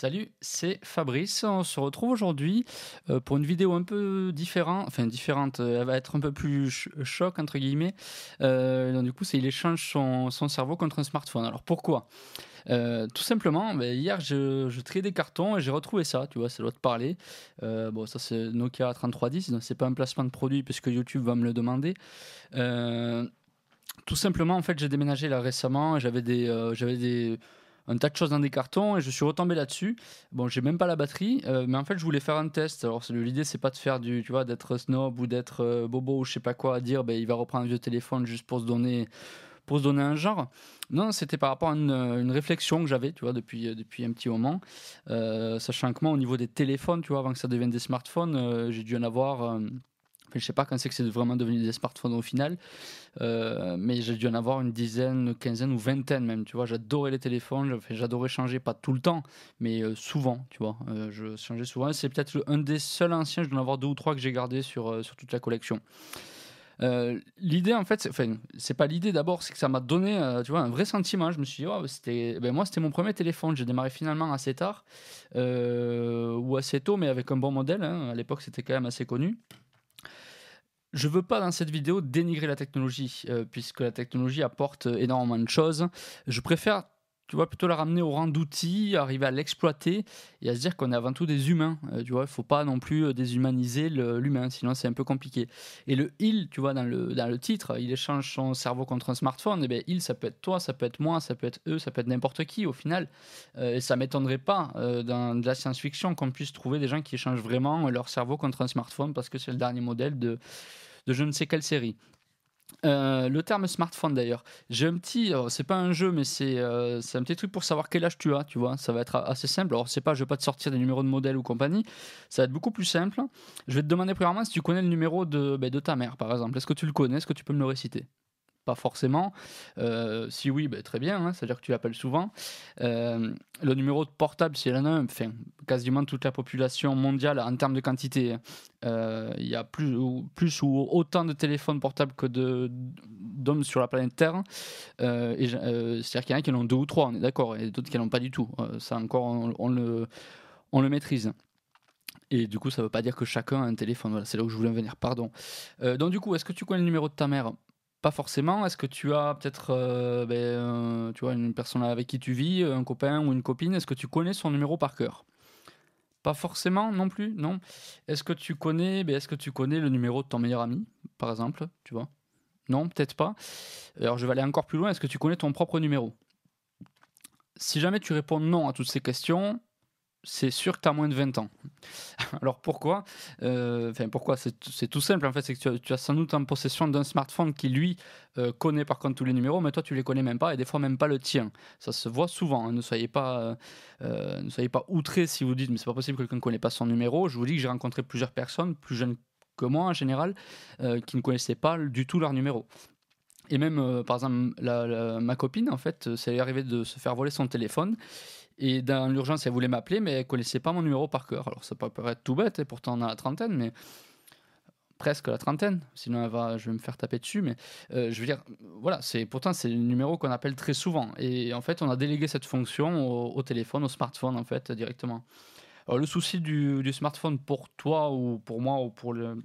Salut, c'est Fabrice. On se retrouve aujourd'hui euh, pour une vidéo un peu différente. Enfin, différente, euh, elle va être un peu plus ch- choc, entre guillemets. Euh, du coup, c'est il échange son, son cerveau contre un smartphone. Alors, pourquoi? Tout simplement, ben, hier, je, je triais des cartons et j'ai retrouvé ça. Tu vois, ça doit te parler. Bon, ça, c'est Nokia 3310. Donc, c'est pas un placement de produit puisque YouTube va me le demander. Tout simplement, en fait, j'ai déménagé là récemment. et J'avais des, j'avais des un tas de choses dans des cartons et je suis retombé là-dessus. Bon, j'ai même pas la batterie, euh, mais en fait, je voulais faire un test. Alors, l'idée, c'est pas de faire du, tu vois, d'être snob ou d'être euh, bobo ou je sais pas quoi, à dire, ben, il va reprendre un vieux téléphone juste pour se donner, pour se donner un genre. Non, c'était par rapport à une, une réflexion que j'avais, tu vois, depuis, euh, depuis un petit moment. Euh, sachant que moi, au niveau des téléphones, tu vois, avant que ça devienne des smartphones, euh, j'ai dû en avoir. Enfin, je sais pas quand c'est que c'est vraiment devenu des smartphones au final, euh, mais j'ai dû en avoir une dizaine, quinzaine ou vingtaine même. Tu vois, j'adorais les téléphones, j'adorais changer, pas tout le temps, mais euh, souvent, tu vois. Euh, je changeais souvent. C'est peut-être un des seuls anciens, je dois en avoir deux ou trois que j'ai gardé sur, euh, sur toute la collection. Euh, l'idée en fait, enfin, c'est pas l'idée d'abord, c'est que ça m'a donné, tu vois, un vrai sentiment. Je me suis dit, oh, c'était, ben moi, c'était mon premier téléphone. J'ai démarré finalement assez tard ou assez tôt, mais avec un bon modèle. hein. À l'époque, c'était quand même assez connu. Je veux pas dans cette vidéo dénigrer la technologie, euh, puisque la technologie apporte énormément de choses. Je préfère, tu vois, plutôt la ramener au rang d'outil, arriver à l'exploiter et à se dire qu'on est avant tout des humains. Euh, tu vois, il faut pas non plus euh, déshumaniser l'humain, sinon c'est un peu compliqué. Et le il, tu vois, dans le, dans le titre, il échange son cerveau contre un smartphone. Et bien, il, ça peut être toi, ça peut être moi, ça peut être eux, ça peut être n'importe qui au final. Euh, et ça m'étonnerait pas euh, dans de la science-fiction qu'on puisse trouver des gens qui échangent vraiment leur cerveau contre un smartphone parce que c'est le dernier modèle de je ne sais quelle série. Euh, le terme smartphone d'ailleurs, j'ai un petit, c'est pas un jeu, mais c'est euh, un petit truc pour savoir quel âge tu as, tu vois. Ça va être assez simple. Alors c'est pas, je vais pas te sortir des numéros de modèle ou compagnie. Ça va être beaucoup plus simple. Je vais te demander premièrement si tu connais le numéro de, ben, de ta mère, par exemple. Est-ce que tu le connais? Est-ce que tu peux me le réciter? Forcément. Euh, si oui, ben, très bien. hein, C'est-à-dire que tu l'appelles souvent. Euh, le numéro de portable, si elle en a quasiment toute la population mondiale en termes de quantité. euh, Il y a plus ou, plus ou autant de téléphones portables que d'hommes sur la planète Terre. Et C'est-à-dire qu'il y en a qui en ont deux ou trois, on est d'accord, et d'autres qui n'en ont pas du tout. Ça encore, on, le, on le maîtrise. Et du coup, ça ne veut pas dire que chacun a un téléphone. Voilà, c'est là où je voulais en venir, pardon. Donc du coup, est-ce que tu connais le numéro de ta mère? Pas forcément. Est-ce que tu as peut-être euh, ben, euh, tu vois, une personne avec qui tu vis, un copain ou une copine Est-ce que tu connais son numéro par cœur? Pas forcément non plus, non. Est-ce que tu connais, ben, est-ce que tu connais le numéro de ton meilleur ami, par exemple, tu vois? Non, peut-être pas. Alors je vais aller encore plus loin. Est-ce que tu connais ton propre numéro? Si jamais tu réponds non à toutes ces questions, c'est sûr que tu as moins de 20 ans. Alors pourquoi? Euh, pourquoi? C'est c'est tout simple en fait, c'est que tu as, sans doute en possession d'un smartphone qui lui euh, connaît par contre tous les numéros, mais toi tu les connais même pas et des fois même pas le tien. Ça se voit souvent. hein. Ne soyez pas, euh, euh, ne soyez pas outrés si vous dites mais c'est pas possible que quelqu'un ne connaît pas son numéro. Je vous dis que j'ai rencontré plusieurs personnes plus jeunes que moi en général qui ne connaissaient pas du tout leur numéro. Et même, par exemple, la- ma copine, en fait, euh, ça lui est arrivé de se faire voler son téléphone. Et dans l'urgence, elle voulait m'appeler, mais elle connaissait pas mon numéro par cœur. Alors, ça peut paraître tout bête, et pourtant on a la trentaine, mais presque la trentaine. Sinon, je vais me faire taper dessus. Mais euh, je veux dire, voilà, c'est pourtant c'est le numéro qu'on appelle très souvent. Et en fait, on a délégué cette fonction au, téléphone, au smartphone, en fait, directement. Alors, le souci du smartphone pour toi ou pour moi ou pour le-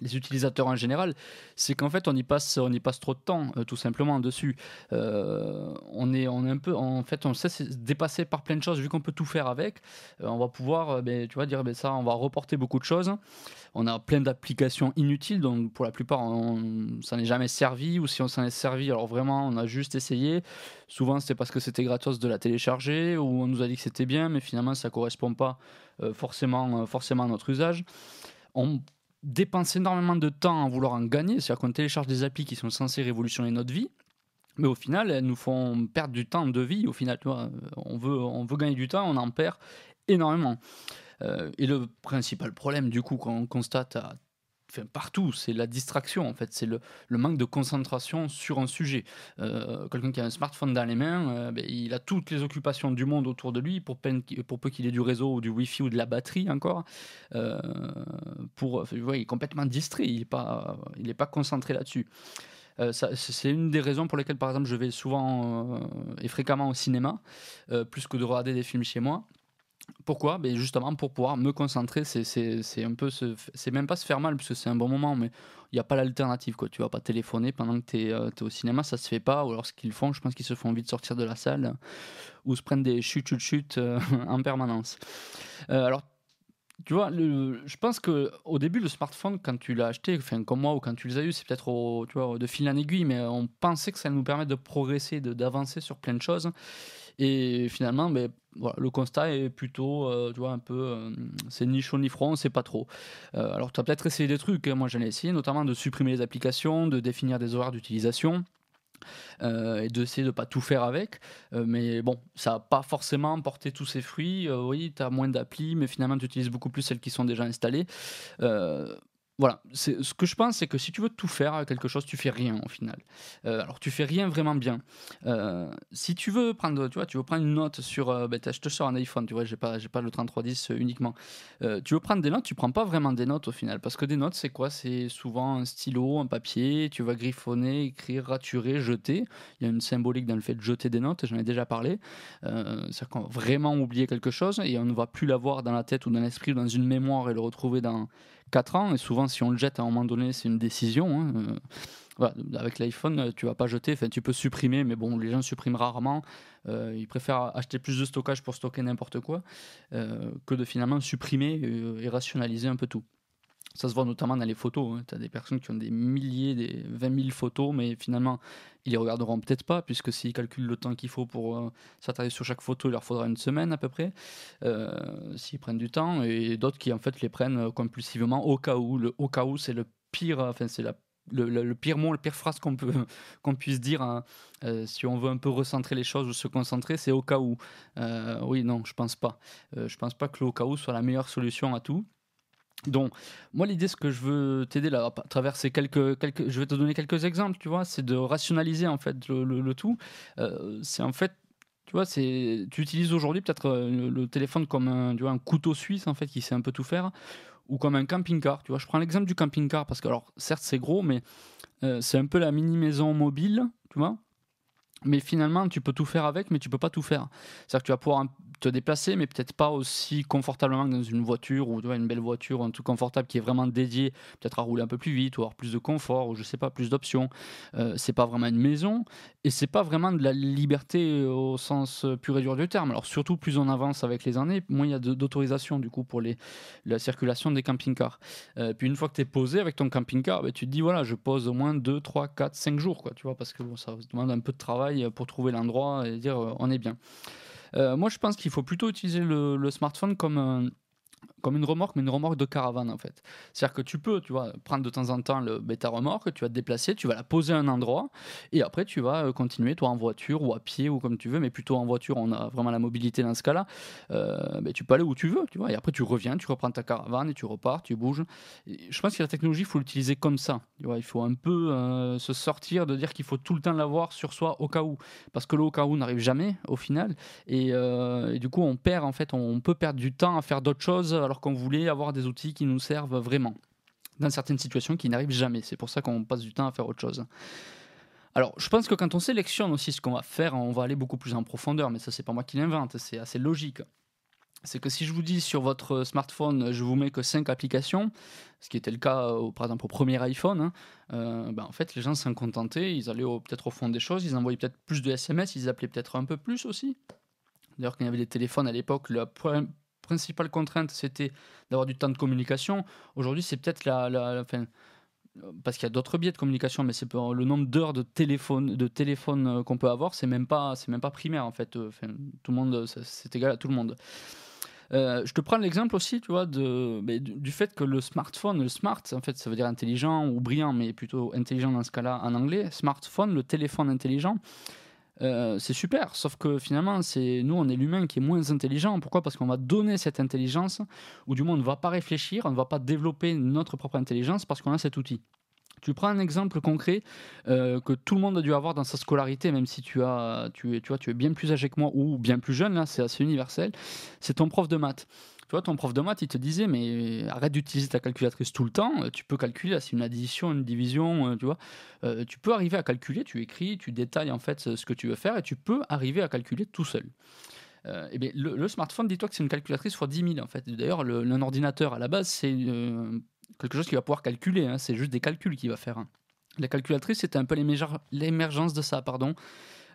les utilisateurs en général, c'est qu'en fait on y passe, on y passe trop de temps, euh, tout simplement dessus. Euh, on est, on est un peu, en fait, on sait se dépasser par plein de choses vu qu'on peut tout faire avec. euh, on va pouvoir, ben, tu vois, dire ben, ça, on va reporter beaucoup de choses. On a plein d'applications inutiles, donc pour la plupart, on s'en est jamais servi ou si on s'en est servi, alors vraiment, on a juste essayé. Souvent, c'était parce que c'était gratos de la télécharger ou on nous a dit que c'était bien, mais finalement, ça correspond pas forcément, forcément à notre usage. On dépense énormément de temps à vouloir en gagner, c'est-à-dire qu'on télécharge des applis qui sont censées révolutionner notre vie, mais au final, elles nous font perdre du temps de vie. Au final, tu vois, on veut, on veut gagner du temps, on en perd énormément. Euh, et le principal problème, du coup, qu'on constate à partout, c'est la distraction en fait, c'est le, manque de concentration sur un sujet. Euh, Quelqu'un qui a un smartphone dans les mains, euh, ben, il a toutes les occupations du monde autour de lui, pour, pour peu qu'il ait du réseau ou du wifi ou de la batterie encore, euh, pour, il est complètement distrait, il n'est pas, pas concentré là-dessus. C'est une des raisons pour lesquelles, par exemple, je vais souvent et fréquemment au cinéma, plus que de regarder des films chez moi Pourquoi? Ben Justement pour pouvoir me concentrer. C'est un peu. C'est même pas se faire mal, parce que c'est un bon moment, mais il n'y a pas l'alternative. Tu vas pas téléphoner pendant que tu es, es, au cinéma, ça se fait pas. Ou alors ce qu'ils font, je pense qu'ils se font de sortir de la salle ou se prennent des chutes, chutes, chutes en permanence. alors tu vois, je pense que au début, le smartphone, quand tu l'as acheté, enfin comme moi ou quand tu les as eu, c'est peut-être de fil en aiguille, mais on pensait que ça nous permettre de progresser, d'avancer sur plein de choses. Et finalement, ben, voilà, le constat est plutôt, euh, tu vois, un peu, euh, c'est ni chaud ni froid, c'est pas trop. Euh, alors, tu as peut-être essayé des trucs, hein, moi j'en ai essayé, notamment de supprimer les applications, de définir des horaires d'utilisation. Et d'essayer de pas tout faire avec. Mais bon, ça n'a pas forcément porté tous ses fruits. Oui, tu as moins d'applis, mais finalement, tu utilises beaucoup plus celles qui sont déjà installées voilà, ce que je pense, c'est que si tu veux tout faire à quelque chose, tu fais rien au final. Euh, alors tu fais rien vraiment bien. Euh, si tu veux prendre, tu vois, tu veux prendre une note sur, euh, ben, je te sors un iPhone, tu vois, j'ai pas, j'ai pas le 3310 uniquement. tu veux prendre des notes, tu prends pas vraiment des notes au final, parce que des notes, c'est quoi? C'est souvent un stylo, un papier. Tu vas griffonner, écrire, raturer, jeter. Il y a une symbolique dans le fait de jeter des notes. J'en ai déjà parlé. c'est-à-dire qu'on va vraiment oublier quelque chose et on ne va plus l'avoir dans la tête ou dans l'esprit ou dans une mémoire et le retrouver dans 4 ans. Et souvent, si on le jette à un moment donné, c'est une décision. Hein, euh, avec l'iPhone, euh, tu vas pas jeter, tu peux supprimer, mais bon, les gens suppriment rarement. Euh, ils préfèrent acheter plus de stockage pour stocker n'importe quoi que de finalement supprimer et rationaliser un peu tout. Ça se voit notamment dans les photos. Hein. Tu as des personnes qui ont des milliers, des 20 000 photos, mais finalement, ils les regarderont peut-être pas, puisque s'ils calculent le temps qu'il faut pour euh, s'attarder sur chaque photo, il leur faudra une semaine à peu près, euh, s'ils prennent du temps, et d'autres qui en fait les prennent euh, compulsivement au cas où. Le au cas où, c'est le pire, enfin, c'est la le, pire mot, la pire phrase qu'on peut puisse dire hein. si on veut un peu recentrer les choses ou se concentrer, c'est au cas où. oui, non, je pense pas. je pense pas que le au cas où soit la meilleure solution à tout. Donc, moi, l'idée, ce que je veux t'aider là, à travers ces quelques, quelques, je vais te donner quelques exemples, tu vois, c'est de rationaliser en fait le, tout. Euh, c'est en fait, tu vois, c'est, tu utilises aujourd'hui peut-être euh, le, téléphone comme un, couteau suisse en fait qui sait un peu tout faire, ou comme un camping-car. Tu vois, je prends l'exemple du camping-car parce que alors, certes, c'est gros, mais euh, c'est un peu la mini maison mobile, tu vois. Mais finalement, tu peux tout faire avec, mais tu peux pas tout faire. C'est-à-dire que tu vas pouvoir te déplacer, mais peut-être pas aussi confortablement que dans une voiture ou une belle voiture, un truc confortable qui est vraiment dédié peut-être à rouler un peu plus vite ou avoir plus de confort ou je sais pas, plus d'options. Euh, c'est pas vraiment une maison et c'est pas vraiment de la liberté au sens pur et dur du terme. Alors surtout plus on avance avec les années, moins il y a d'autorisation du coup pour les, la circulation des camping-cars. Euh, puis une fois que tu es posé avec ton camping-car, bah, tu te dis voilà, je pose au moins 2, 3, 4, 5 jours, quoi, tu vois, parce que bon, ça demande un peu de travail pour trouver l'endroit et dire euh, on est bien. Euh, moi, je pense qu'il faut plutôt utiliser le, smartphone comme un, comme une remorque, mais une remorque de caravane en fait. C'est-à-dire que tu peux, tu vois, prendre de temps en temps le bêta remorque, tu vas te déplacer, tu vas la poser à un endroit, et après tu vas euh, continuer, toi en voiture ou à pied ou comme tu veux, mais plutôt en voiture, on a vraiment la mobilité dans ce cas-là. Euh, ben, tu peux aller où tu veux, tu vois, et après tu reviens, tu reprends ta caravane et tu repars, tu bouges. je pense que la technologie, il faut l'utiliser comme ça. Tu vois, il faut un peu euh, se sortir de dire qu'il faut tout le temps l'avoir sur soi au cas où, parce que le au cas où n'arrive jamais au final, et, et, du coup on perd en fait, on peut perdre du temps à faire d'autres choses alors qu'on voulait avoir des outils qui nous servent vraiment dans certaines situations qui n'arrivent jamais. C'est pour ça qu'on passe du temps à faire autre chose. Alors, je pense que quand on sélectionne aussi ce qu'on va faire, on va aller beaucoup plus en profondeur, mais ça, c'est pas moi qui l'invente, c'est assez logique. C'est que si je vous dis sur votre smartphone, je vous mets que 5 applications, ce qui était le cas euh, par exemple au premier iPhone, hein, euh, ben, en fait les gens s'en contentaient, ils allaient peut-être au fond des choses, ils envoyaient peut-être plus de SMS, ils appelaient peut-être un peu plus aussi. D'ailleurs, quand il y avait des téléphones à l'époque, le principale contrainte, c'était d'avoir du temps de communication. Aujourd'hui, c'est peut-être la, la, parce qu'il y a d'autres biais de communication, mais c'est le nombre d'heures de téléphone, de téléphone euh, qu'on peut avoir, c'est même pas, c'est même pas primaire en fait. Euh, tout le monde, c'est égal à tout le monde. Euh, je te prends l'exemple aussi, tu vois, du, fait que le smartphone, le smart, en fait, ça veut dire intelligent ou brillant, mais plutôt intelligent dans ce cas-là en anglais. Smartphone, le téléphone intelligent. Euh, c'est super, sauf que finalement, c'est nous, on est l'humain qui est moins intelligent. Pourquoi? Parce qu'on va donner cette intelligence, ou du moins, on ne va pas réfléchir, on ne va pas développer notre propre intelligence parce qu'on a cet outil. Tu prends un exemple concret euh, que tout le monde a dû avoir dans sa scolarité, même si tu, as, tu, tu, vois, tu es bien plus âgé que moi ou bien plus jeune, là, c'est assez universel. C'est ton prof de maths. Tu vois, ton prof de maths, il te disait, mais arrête d'utiliser ta calculatrice tout le temps, euh, tu peux calculer, c'est une addition, une division, euh, tu vois. Euh, tu peux arriver à calculer, tu écris, tu détailles en fait ce que tu veux faire et tu peux arriver à calculer tout seul. Euh, eh bien, le, smartphone, dis-toi que c'est une calculatrice x 10 000 en fait. D'ailleurs, un ordinateur à la base, c'est quelque chose qui va pouvoir calculer. Hein. c'est juste des calculs qu'il va faire. Hein. La calculatrice, c'était un peu l'émergence de ça, pardon.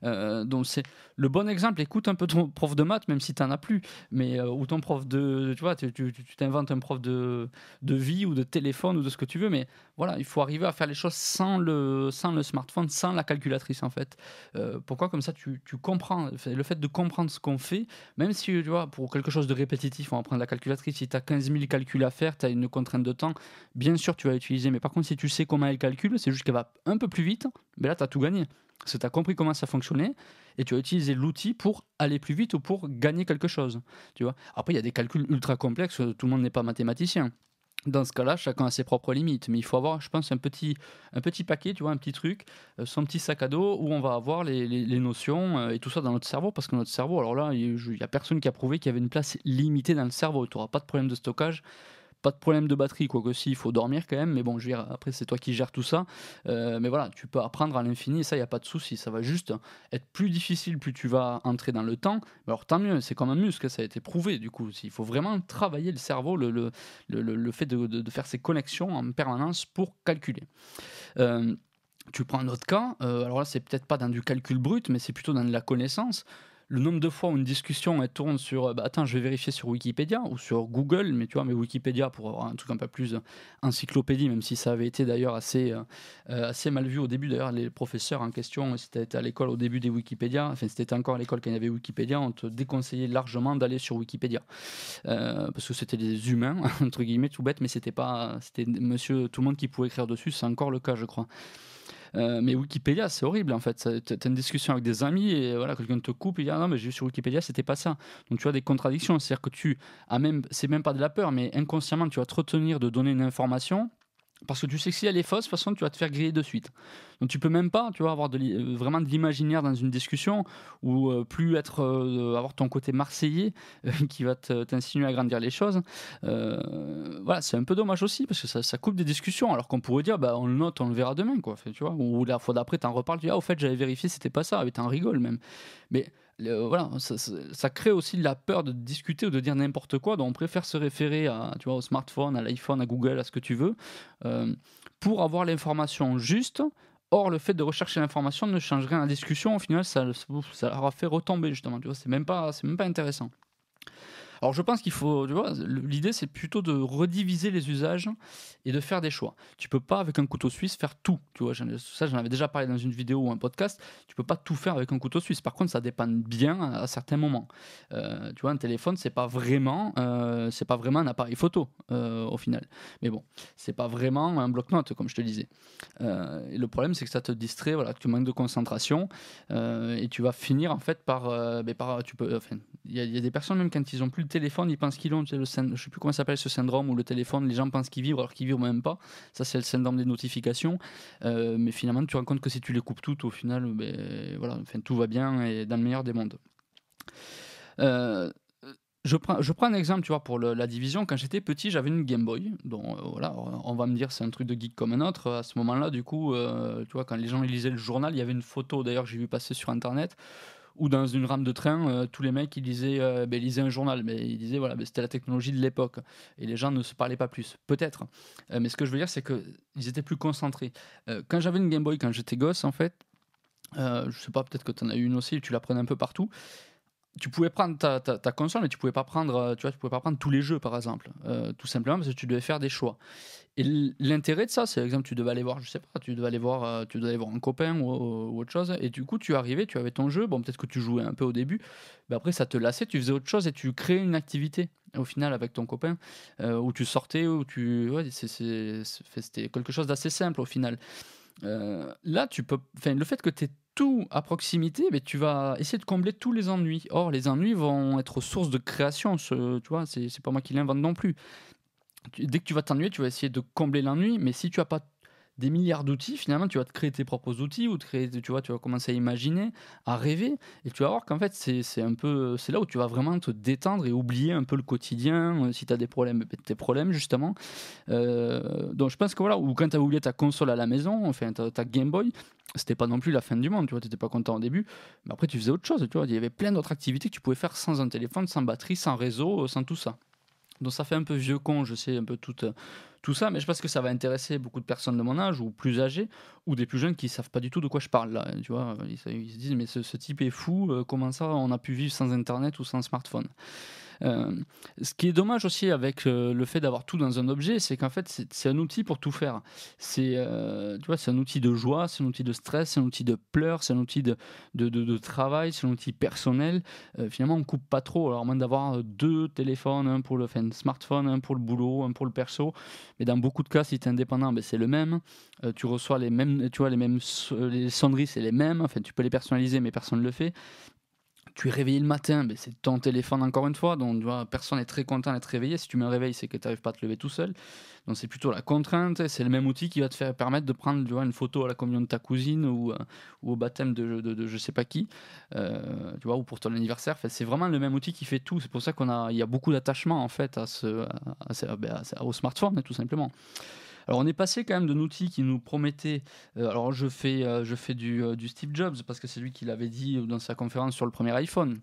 Euh, donc c'est le bon exemple. Écoute un peu ton prof de maths, même si tu n'en as plus, mais euh, ou ton prof de, tu vois, tu t'inventes un prof de, de vie ou de téléphone ou de ce que tu veux, mais voilà, il faut arriver à faire les choses sans le, sans le smartphone, sans la calculatrice en fait. Euh, pourquoi comme ça tu, tu, comprends le fait de comprendre ce qu'on fait, même si tu vois pour quelque chose de répétitif, on va prendre la calculatrice. Si tu as 15 000 calculs à faire, tu as une contrainte de temps, bien sûr tu vas l'utiliser, mais par contre si tu sais comment elle calcule, c'est juste qu'elle va un peu plus vite, mais là tu as tout gagné. Parce que tu as compris comment ça fonctionnait et tu as utilisé l'outil pour aller plus vite ou pour gagner quelque chose. Tu vois Après, il y a des calculs ultra complexes, tout le monde n'est pas mathématicien. Dans ce cas-là, chacun a ses propres limites, mais il faut avoir, je pense, un petit, un petit paquet, tu vois, un petit truc, euh, son petit sac à dos où on va avoir les, les, notions euh, et tout ça dans notre cerveau, parce que notre cerveau, alors là, il n'y a personne qui a prouvé qu'il y avait une place limitée dans le cerveau. Tu n'auras pas de problème de stockage pas de problème de batterie, quoi que si, il faut dormir quand même, mais bon, je veux dire, après, c'est toi qui gères tout ça. Euh, mais voilà, tu peux apprendre à l'infini, ça, il n'y a pas de souci. Ça va juste être plus difficile plus tu vas entrer dans le temps. Alors, tant mieux, c'est comme un muscle, ça a été prouvé, du coup. Il faut vraiment travailler le cerveau, le, le, le, fait de, de, faire ces connexions en permanence pour calculer. Euh, tu prends un autre cas, euh, alors là, c'est peut-être pas dans du calcul brut, mais c'est plutôt dans de la connaissance le nombre de fois où une discussion tourne sur euh, bah, attends je vais vérifier sur Wikipédia ou sur Google mais tu vois mais Wikipédia pour avoir un truc un peu plus encyclopédie même si ça avait été d'ailleurs assez euh, euh, assez mal vu au début. D'ailleurs les professeurs en question étais à l'école au début des Wikipédia enfin tu encore à l'école quand il y avait Wikipédia on te déconseillait largement d'aller sur Wikipédia. Parce que c'était des humains entre guillemets tout bête mais c'était pas c'était monsieur tout le monde qui pouvait écrire dessus c'est encore le cas je crois euh, mais Wikipédia, c'est horrible en fait. Tu as une discussion avec des amis et voilà, quelqu'un te coupe et dit ah non, mais j'ai vu sur Wikipédia, c'était pas ça. Donc tu as des contradictions. C'est-à-dire que tu as même, c'est même pas de la peur, mais inconsciemment, tu vas te retenir de donner une information parce que tu sais si elle est fausse, de toute façon, tu vas te faire griller de suite. Donc tu peux même pas, tu vois, avoir euh, vraiment de l'imaginaire dans une discussion ou euh, plus être, euh, avoir ton côté marseillais qui va t'insinuer à grandir les choses. voilà, c'est un peu dommage aussi parce que ça, coupe des discussions. Alors qu'on pourrait dire, bah, on le note, on le verra demain, quoi. tu vois, ou la fois d'après, tu en reparles, tu dis, ah, au fait, j'avais vérifié, c'était pas ça, et en rigoles même. Mais voilà, ça, crée aussi la peur de discuter ou de dire n'importe quoi. Donc on préfère se référer à, tu vois, au smartphone, à l'iPhone, à Google, à ce que tu veux, euh, pour avoir l'information juste. Or, le fait de rechercher l'information ne change rien à la discussion. Au final, ça, ça leur a fait retomber justement. Tu vois, c'est même même pas intéressant. Alors je pense qu'il faut, tu vois, l'idée c'est plutôt de rediviser les usages et de faire des choix. Tu peux pas avec un couteau suisse faire tout, tu vois, ça j'en avais déjà parlé dans une vidéo ou un podcast, tu peux pas tout faire avec un couteau suisse. Par contre, ça dépend bien à, certains moments. Euh, tu vois, un téléphone c'est pas vraiment, euh, c'est pas vraiment un appareil photo euh, au final. Mais bon, c'est pas vraiment un bloc-notes comme je te disais. le problème c'est que ça te distrait, voilà, tu manques de concentration et tu vas finir en fait par, ben, par tu peux, enfin, il y, a des personnes même quand ils ont plus téléphone, ils pensent qu'ils l'ont. Je sais plus comment s'appelle ce syndrome où le téléphone, les gens pensent qu'ils vivent alors qu'ils vivent même pas. Ça, c'est le syndrome des notifications. Euh, mais finalement, tu te rends compte que si tu les coupes toutes, au final, ben, voilà, enfin, tout va bien et dans le meilleur des mondes. Euh, je prends, je prends un exemple, tu vois, pour la division. Quand j'étais petit, j'avais une Game Boy. Donc, euh, voilà, on va me dire c'est un truc de geek comme un autre. À ce moment-là, du coup, tu vois, quand les gens lisaient le journal, il y avait une photo, d'ailleurs, j'ai vu passer sur Internet, ou dans une rame de train, euh, tous les mecs ils lisaient, euh, ben, lisaient un journal, mais ils disaient voilà, ben, c'était la technologie de l'époque et les gens ne se parlaient pas plus. Peut-être, euh, mais ce que je veux dire c'est qu'ils étaient plus concentrés. quand j'avais une Game Boy quand j'étais gosse en fait, je sais pas, peut-être que tu en as eu une aussi, tu la prenais un peu partout tu pouvais prendre ta, console, mais tu pouvais pas prendre, tu vois, tu pouvais pas prendre tous les jeux, par exemple, tout simplement parce que tu devais faire des choix. Et l'intérêt de ça, c'est, par exemple, tu devais aller voir, je sais pas, tu devais aller voir, euh, tu devais voir un copain ou, autre chose, et du coup, tu arrivais, tu avais ton jeu, bon, peut-être que tu jouais un peu au début, mais après, ça te lassait, tu faisais autre chose et tu créais une activité au final avec ton copain, euh, où tu sortais, où tu, ouais, c'était quelque chose d'assez simple au final. Euh, là, tu peux, enfin, le fait que tu aies tout à proximité, mais tu vas essayer de combler tous les ennuis. Or, les ennuis vont être source de création. Ce, tu vois, c'est pas moi qui l'invente non plus dès que tu vas t'ennuyer, tu vas essayer de combler l'ennui, mais si tu n'as pas des milliards d'outils, finalement, tu vas te créer tes propres outils ou te créer, tu vois, tu vas commencer à imaginer, à rêver, et tu vas voir qu'en fait, c'est un peu, c'est là où tu vas vraiment te détendre et oublier un peu le quotidien. Euh, si tu as des problèmes, ben, tes problèmes, justement. Euh, donc, je pense que voilà, ou quand tu as oublié ta console à la maison, enfin, ta, ta Game Boy, c'était pas non plus la fin du monde, tu vois, t'étais pas content au début, mais après tu faisais autre chose, tu vois, il y avait plein d'autres activités que tu pouvais faire sans un téléphone, sans batterie, sans réseau, sans tout ça. Donc ça fait un peu vieux con, je sais, un peu tout, euh, tout ça, mais je pense que ça va intéresser beaucoup de personnes de mon âge ou plus âgées ou des plus jeunes qui savent pas du tout de quoi je parle là. Tu vois, ils, se disent mais ce, type est fou, euh, comment ça on a pu vivre sans internet ou sans smartphone? Ce qui est dommage aussi avec euh, le fait d'avoir tout dans un objet, c'est qu'en fait, c'est un outil pour tout faire. C'est euh, c'est un outil de joie, c'est un outil de stress, c'est un outil de pleurs, c'est un outil de, travail, c'est un outil personnel. finalement, on coupe pas trop. Alors, moins d'avoir deux téléphones, un pour le enfin, smartphone, un pour le boulot, un pour le perso. Mais dans beaucoup de cas, si tu es indépendant, ben, c'est le même. tu reçois les mêmes, tu vois, les mêmes les sonneries, c'est les mêmes. Enfin, tu peux les personnaliser, mais personne ne le fait tu es réveillé le matin, mais c'est ton téléphone encore une fois, donc personne n'est très content d'être réveillé. Si tu me réveilles, c'est que tu n'arrives pas à te lever tout seul. Donc c'est plutôt la contrainte, c'est le même outil qui va te faire permettre de prendre tu vois, une photo à la communion de ta cousine ou, euh, au baptême de, de, je sais pas qui, euh, tu vois, ou pour ton anniversaire. c'est vraiment le même outil qui fait tout. C'est pour ça qu'on a, y a beaucoup d'attachement en fait à ce, ben, au smartphone, tout simplement. Alors on est passé quand même d'un outil qui nous promettait. Euh, alors je fais, euh, je fais du, euh, du, Steve Jobs parce que c'est lui qui l'avait dit dans sa conférence sur le premier iPhone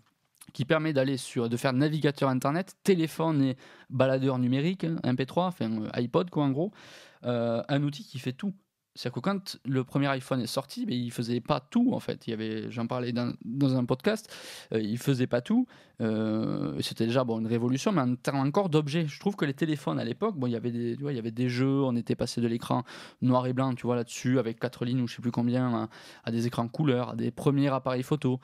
qui permet d'aller sur de faire navigateur internet, téléphone et baladeur numérique, MP3, enfin iPod quoi en gros, un outil qui fait tout. C'est-à-dire que quand le premier iPhone est sorti, mais il faisait pas tout en fait. Il y avait, j'en parlais dans, un podcast, euh, il faisait pas tout. Euh, C'était déjà bon une révolution, mais en termes encore d'objets, je trouve que les téléphones à l'époque, bon, il y avait des, tu il y avait des jeux, on était passé de l'écran noir et blanc, tu vois là-dessus, avec quatre lignes ou je sais plus combien, à, des écrans couleurs, à des premiers appareils photo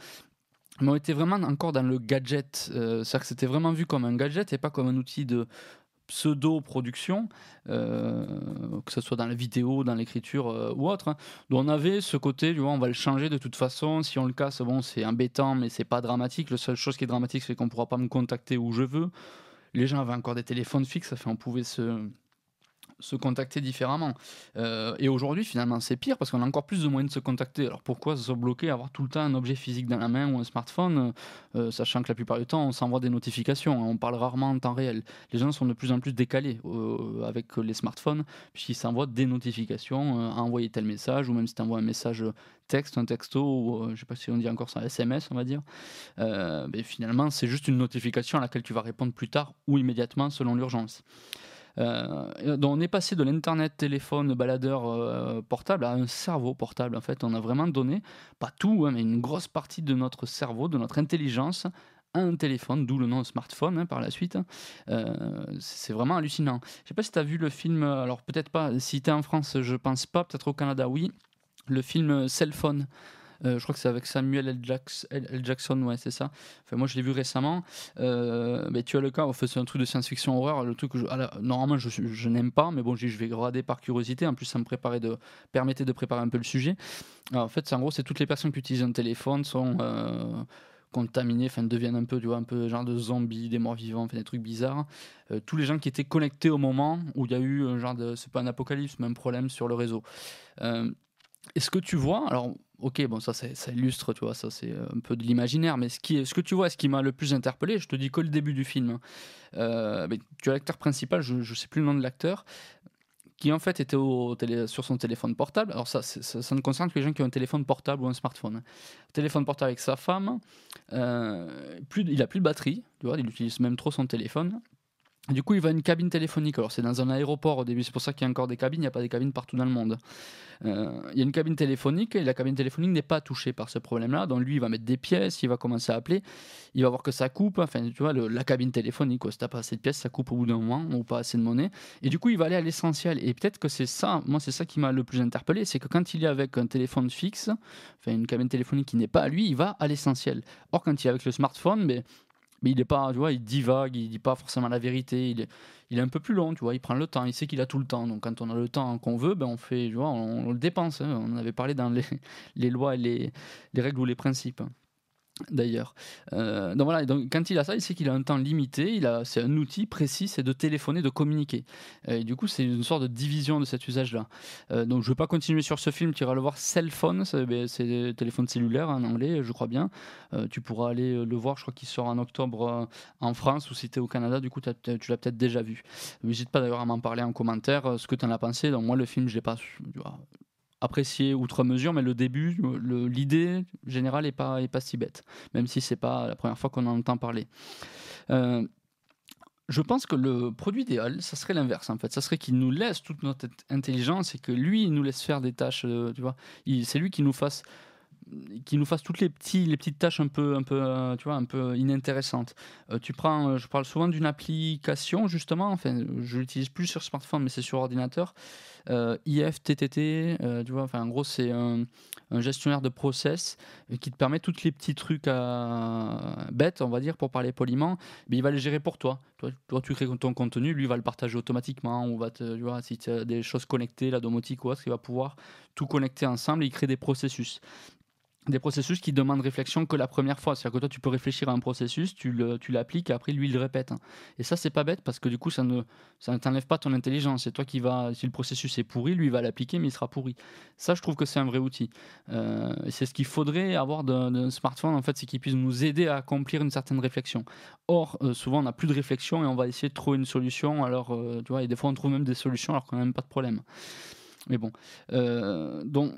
mais on était vraiment encore dans le gadget. Euh, c'est-à-dire que c'était vraiment vu comme un gadget et pas comme un outil de, pseudo-production, euh, que ce soit dans la vidéo, dans l'écriture euh, ou autre. Hein. On avait ce côté, vois, on va le changer de toute façon. Si on le casse, bon, c'est embêtant, mais c'est pas dramatique. La seule chose qui est dramatique, c'est qu'on pourra pas me contacter où je veux. Les gens avaient encore des téléphones fixes, fait, on pouvait se se contacter différemment. Euh, et aujourd'hui, finalement, c'est pire parce qu'on a encore plus de moyens de se contacter. Alors pourquoi se bloquer, avoir tout le temps un objet physique dans la main ou un smartphone, euh, sachant que la plupart du temps, on s'envoie des notifications, hein, on parle rarement en temps réel. Les gens sont de plus en plus décalés euh, avec les smartphones, puisqu'ils s'envoient des notifications, à envoyer tel message, ou même si tu envoies un message texte, un texto, ou je sais pas si on dit encore ça, SMS, on va dire. mais finalement, c'est juste une notification à laquelle tu vas répondre plus tard ou immédiatement selon l'urgence. Euh, donc on est passé de l'internet, téléphone, baladeur euh, portable à un cerveau portable. En fait, on a vraiment donné, pas tout, hein, mais une grosse partie de notre cerveau, de notre intelligence à un téléphone, d'où le nom smartphone hein, par la suite. Euh, c'est vraiment hallucinant. Je sais pas si tu as vu le film, alors peut-être pas, si tu es en France, je pense pas, peut-être au Canada, oui, le film Cell Phone. Euh, je crois que c'est avec Samuel L. Jackson, ouais, c'est ça. Enfin, moi, je l'ai vu récemment. Euh, mais tu as le cas, c'est un truc de science-fiction horreur. Le truc normalement, je, n'aime pas, mais bon, je, vais regarder par curiosité. En plus, ça me préparait de, permettait de préparer un peu le sujet. en fait, en gros, c'est toutes les personnes qui utilisent un téléphone sont. Euh, contaminés, enfin deviennent un peu, tu vois, un peu genre de zombies, des morts vivants, enfin, des trucs bizarres. tous les gens qui étaient connectés au moment où il y a eu un genre de, c'est pas un apocalypse, mais un problème sur le réseau. Est-ce que tu vois, alors ok, bon, ça, ça illustre, tu vois, ça c'est un peu de l'imaginaire, mais ce, que tu vois, ce qui m'a le plus interpellé, je te dis que le début du film, hein. euh, mais tu as l'acteur principal, je ne sais plus le nom de l'acteur, qui en fait était sur son téléphone portable. Alors ça, ça, ne concerne que les gens qui ont un téléphone portable ou un smartphone. Téléphone portable avec sa femme, euh, plus, il a plus de batterie, tu vois, il utilise même trop son téléphone. Du coup, il va à une cabine téléphonique. Alors, c'est dans un aéroport au début, c'est pour ça qu'il y a encore des cabines, il n'y a pas des cabines partout dans le monde. Euh, il y a une cabine téléphonique et la cabine téléphonique n'est pas touchée par ce problème-là. Donc, lui, il va mettre des pièces, il va commencer à appeler, il va voir que ça coupe. Enfin, tu vois, la cabine téléphonique, quoi. si tu pas assez de pièces, ça coupe au bout d'un moment ou pas assez de monnaie. Et du coup, il va aller à l'essentiel. Et peut-être que c'est ça, moi, c'est ça qui m'a le plus interpellé c'est que quand il est avec un téléphone fixe, enfin, une cabine téléphonique qui n'est pas à lui, il va à l'essentiel. Or, quand il est avec le smartphone, mais mais il est pas, tu vois, il divague, il dit pas forcément la vérité, il est, il est un peu plus long, tu vois, il prend le temps, il sait qu'il a tout le temps. Donc quand on a le temps qu'on veut, ben on fait, tu vois, on, le dépense. Hein. On avait parlé dans les, lois et les, règles ou les principes. D'ailleurs. Euh, donc voilà, donc quand il a ça, il sait qu'il a un temps limité, il a, c'est un outil précis, c'est de téléphoner, de communiquer. Et du coup, c'est une sorte de division de cet usage-là. Euh, donc je ne vais pas continuer sur ce film, tu iras le voir, Cell Phone, c'est, ben, téléphone cellulaire en anglais, je crois bien. Euh, tu pourras aller le voir, je crois qu'il sort en octobre en France, ou si tu es au Canada, du coup tu l'as peut-être déjà vu. N'hésite pas d'ailleurs à m'en parler en commentaire, ce que tu en as pensé. Donc moi, le film, je l'ai pas apprécié outre mesure, mais le début, l'idée générale est pas, est pas si bête, même si c'est pas la première fois qu'on en entend parler. Euh, je pense que le produit idéal, ça serait l'inverse en fait. Ça serait qu'il nous laisse toute notre intelligence et que lui, il nous laisse faire des tâches, euh, tu vois. C'est lui qui nous fasse qui nous fasse toutes les, petits, les petites tâches un peu, un peu, euh, tu vois, un peu inintéressantes. Euh, tu prends, euh, je parle souvent d'une application justement, enfin, je l'utilise plus sur smartphone, mais c'est sur ordinateur. IFTTT, tu vois, enfin, en gros, c'est un, gestionnaire de process qui te permet tous les petits trucs bêtes, on va dire, pour parler poliment. Mais il va les gérer pour toi. Toi, tu crées ton contenu, lui va le partager automatiquement. Ou va tu vois, si tu as des choses connectées, la domotique ou autre, il va pouvoir tout connecter ensemble et il crée des processus des processus qui demandent réflexion que la première fois. C'est-à-dire que toi, tu peux réfléchir à un processus, tu, l'appliques, et après, lui, il le répète. Et ça, c'est pas bête parce que du coup, ça ne, ça ne t'enlève pas ton intelligence. C'est toi qui va, si le processus est pourri, lui, il va l'appliquer, mais il sera pourri. Ça, je trouve que c'est un vrai outil. Euh, c'est ce qu'il faudrait avoir d'un smartphone, en fait, c'est qu'il puisse nous aider à accomplir une certaine réflexion. Or, euh, souvent, on n'a plus de réflexion et on va essayer de trouver une solution. Alors, euh, tu vois, et des fois, on trouve même des solutions alors qu'on n'a même pas de problème. Mais bon. donc,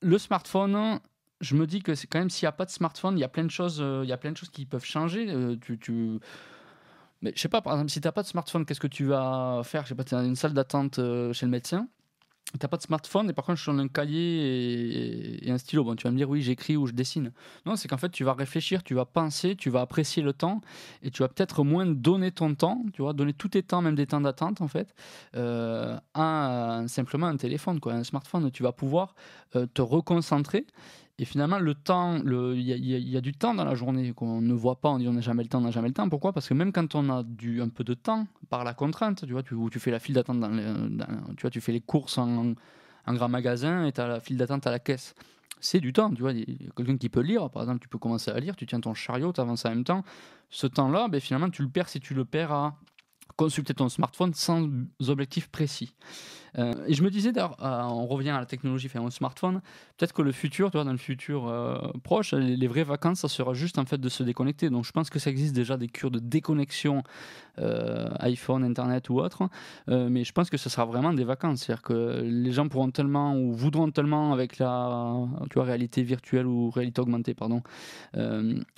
le smartphone je me dis que c'est quand même s'il n'y a pas de smartphone, il y a plein de choses, euh, il y a plein de choses qui peuvent changer. Euh, tu, tu... Mais je sais pas, par exemple, si tu n'as pas de smartphone, qu'est-ce que tu vas faire? Je sais pas, tu es dans une salle d'attente euh, chez le médecin t'as pas de smartphone et par contre je suis un cahier et, un stylo. Bon, tu vas me dire oui, j'écris ou je dessine. Non, c'est qu'en fait tu vas réfléchir, tu vas penser, tu vas apprécier le temps et tu vas peut-être moins donner ton temps, tu vois, donner tous tes temps, même des temps d'attente en fait, euh, à simplement un téléphone, quoi, un smartphone. Tu vas pouvoir te reconcentrer. Et finalement, le temps, il y, a du temps dans la journée qu'on ne voit pas. On dit on n'a jamais le temps, on n'a jamais le temps. Pourquoi? Parce que même quand on a du, un peu de temps, par la contrainte, tu vois, tu, tu fais la file d'attente dans, tu vois, tu fais les courses en, en grand magasin et tu as la file d'attente à la caisse. C'est du temps, tu vois. Quelqu'un qui peut lire, par exemple, tu peux commencer à lire, tu tiens ton chariot, tu avances en même temps. Ce temps-là, ben, finalement, tu le perds si tu le perds à consulter ton smartphone sans objectif précis. Euh, et je me disais, d'ailleurs, euh, on revient à la technologie, enfin, au smartphone, peut-être que le futur, tu vois, dans le futur euh, proche, les, vraies vacances, ça sera juste en fait de se déconnecter. Donc je pense que ça existe déjà des cures de déconnexion iPhone, Internet ou autre, mais je pense que ce sera vraiment des vacances. C'est-à-dire que les gens pourront tellement ou voudront tellement avec la tu vois, réalité virtuelle ou réalité augmentée, pardon,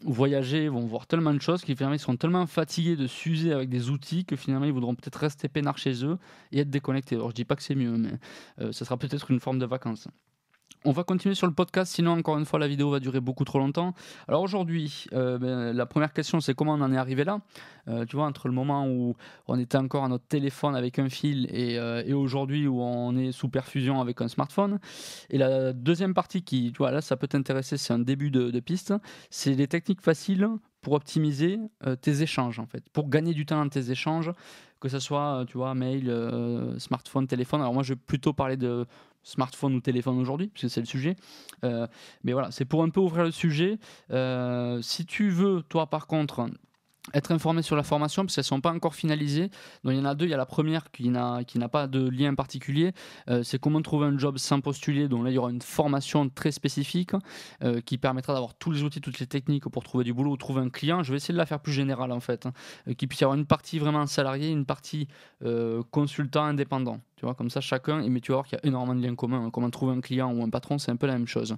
voyager, vont voir tellement de choses qu'ils finalement seront tellement fatigués de s'user avec des outils que finalement ils voudront peut-être rester peinards chez eux et être déconnectés. Alors je dis pas que c'est mieux, mais euh, ce sera peut-être une forme de vacances. On va continuer sur le podcast, sinon encore une fois la vidéo va durer beaucoup trop longtemps. Alors aujourd'hui, euh, ben, la première question c'est comment on en est arrivé là? Euh, tu vois, entre le moment où on était encore à notre téléphone avec un fil et, aujourd'hui où on est sous perfusion avec un smartphone. Et la deuxième partie qui, tu vois, là ça peut t'intéresser, c'est un début de, de piste, c'est les techniques faciles pour optimiser tes échanges en fait, pour gagner du temps dans tes échanges que ce soit, euh, tu vois, mail, euh, smartphone, téléphone. Alors moi, je vais plutôt parler de smartphone ou téléphone aujourd'hui, parce que c'est le sujet. Euh, mais voilà, c'est pour un peu ouvrir le sujet. si tu veux, toi, par contre, être informé sur la formation parce qu'elles ne sont pas encore finalisées. Donc il y en a deux. Il y a la première qui n'a, pas de lien particulier. Euh, c'est comment trouver un job sans postuler. Donc là, il y aura une formation très spécifique euh, qui permettra d'avoir tous les outils, toutes les techniques pour trouver du boulot ou trouver un client. Je vais essayer de la faire plus générale en fait. Hein. Euh, qu'il y avoir une partie vraiment salarié, une partie consultant indépendant. Tu vois, comme ça, chacun, mais tu vas voir qu'il y a énormément de liens communs. Comment trouver un client ou un patron, c'est un peu la même chose.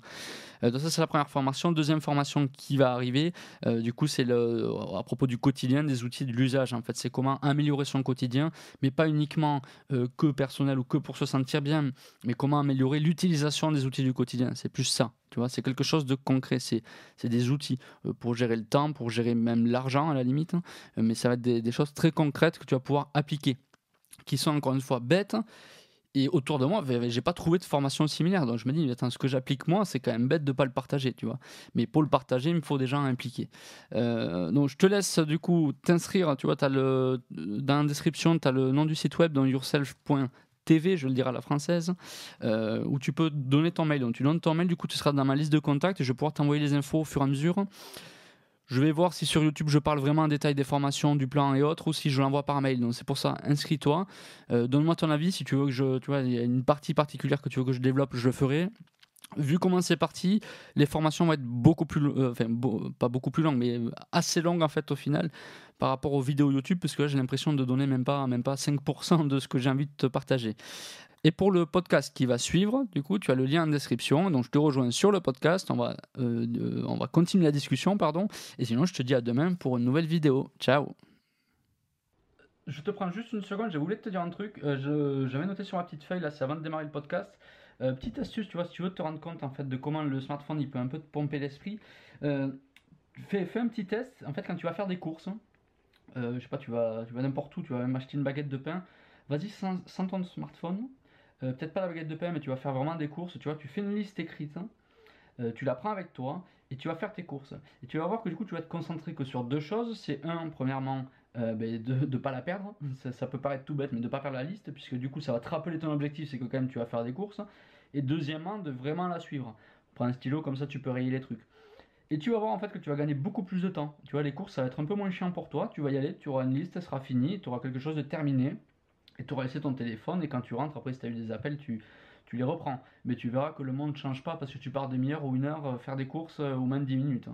Euh, donc ça, c'est la première formation. Deuxième formation qui va arriver, euh, du coup, c'est à propos du quotidien, des outils de l'usage. En fait, c'est comment améliorer son quotidien, mais pas uniquement euh, que personnel ou que pour se sentir bien, mais comment améliorer l'utilisation des outils du quotidien. C'est plus ça. C'est quelque chose de concret. C'est, c'est des outils pour gérer le temps, pour gérer même l'argent à la limite, hein. mais ça va être des choses très concrètes que tu vas pouvoir appliquer qui sont encore une fois bêtes. Et autour de moi, j'ai pas trouvé de formation similaire. Donc je me dis, attends, ce que j'applique moi, c'est quand même bête de pas le partager, tu vois. Mais pour le partager, il me faut des gens impliqués. Euh, donc je te laisse du coup t'inscrire. Tu vois, as le, dans la description, tu as le nom du site web, dans yourself.tv, je le dirai à la française, euh, où tu peux donner ton mail. Donc tu donnes ton mail, du coup tu seras dans ma liste de contacts et je vais pouvoir t'envoyer les infos au fur et à mesure. Je vais voir si sur YouTube je parle vraiment en détail des formations, du plan et autres, ou si je l'envoie par mail. Donc c'est pour ça, inscris-toi. Euh, donne-moi ton avis. Si tu veux que je, tu vois, il y a une partie particulière que tu veux que je développe, je le ferai. Vu comment c'est parti, les formations vont être beaucoup plus, euh, enfin pas beaucoup plus longues, mais assez longues en fait au final par rapport aux vidéos YouTube, parce que là j'ai l'impression de donner même pas, même pas 5% de ce que j'ai envie de te partager. Et pour le podcast qui va suivre, du coup, tu as le lien en description. Donc, je te rejoins sur le podcast. On va, euh, on va continuer la discussion, pardon. Et sinon, je te dis à demain pour une nouvelle vidéo. Ciao. Je te prends juste une seconde. J'ai voulu te dire un truc. Euh, J'avais noté sur ma petite feuille là, c'est avant de démarrer le podcast. Euh, petite astuce, tu vois, si tu veux te rendre compte en fait de comment le smartphone il peut un peu te pomper l'esprit. Euh, fais, un petit test. En fait, quand tu vas faire des courses, je sais pas, tu vas, tu vas n'importe où, tu vas même acheter une baguette de pain. Vas-y sans, sans ton smartphone euh, peut-être pas la baguette de pain, mais tu vas faire vraiment des courses. Tu vois, tu fais une liste écrite, hein. euh, tu la prends avec toi et tu vas faire tes courses. Et tu vas voir que du coup, tu vas te concentrer que sur deux choses. C'est un, premièrement, euh, ben, de ne pas la perdre. Ça, peut paraître tout bête, mais de ne pas perdre la liste, puisque du coup, ça va te rappeler ton objectif, c'est que quand même tu vas faire des courses. Et deuxièmement, de vraiment la suivre. Prends un stylo, comme ça tu peux rayer les trucs. Et tu vas voir en fait que tu vas gagner beaucoup plus de temps. Tu vois, les courses, ça va être un peu moins chiant pour toi. Tu vas y aller, tu auras une liste, elle sera finie, tu auras quelque chose de terminé et tu auras laissé ton téléphone et quand tu rentres, après si tu as eu des appels, tu, les reprends. Mais tu verras que le monde ne change pas parce que tu pars demi-heure ou une heure euh, faire des courses euh, ou même 10 minutes.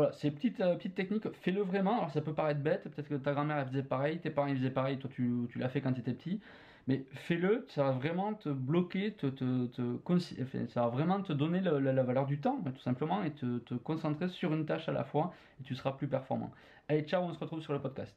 Voilà, c'est petite, euh, fais-le vraiment. Alors ça peut paraître bête, peut-être que ta grand-mère faisait pareil, tes parents faisaient pareil, toi tu, l'as fait quand tu étais petit. Mais fais-le, ça va vraiment te bloquer, te, ça va vraiment te donner la, valeur du temps, tout simplement, et te concentrer sur une tâche à la fois, et tu seras plus performant. Allez, ciao, on se retrouve sur le podcast.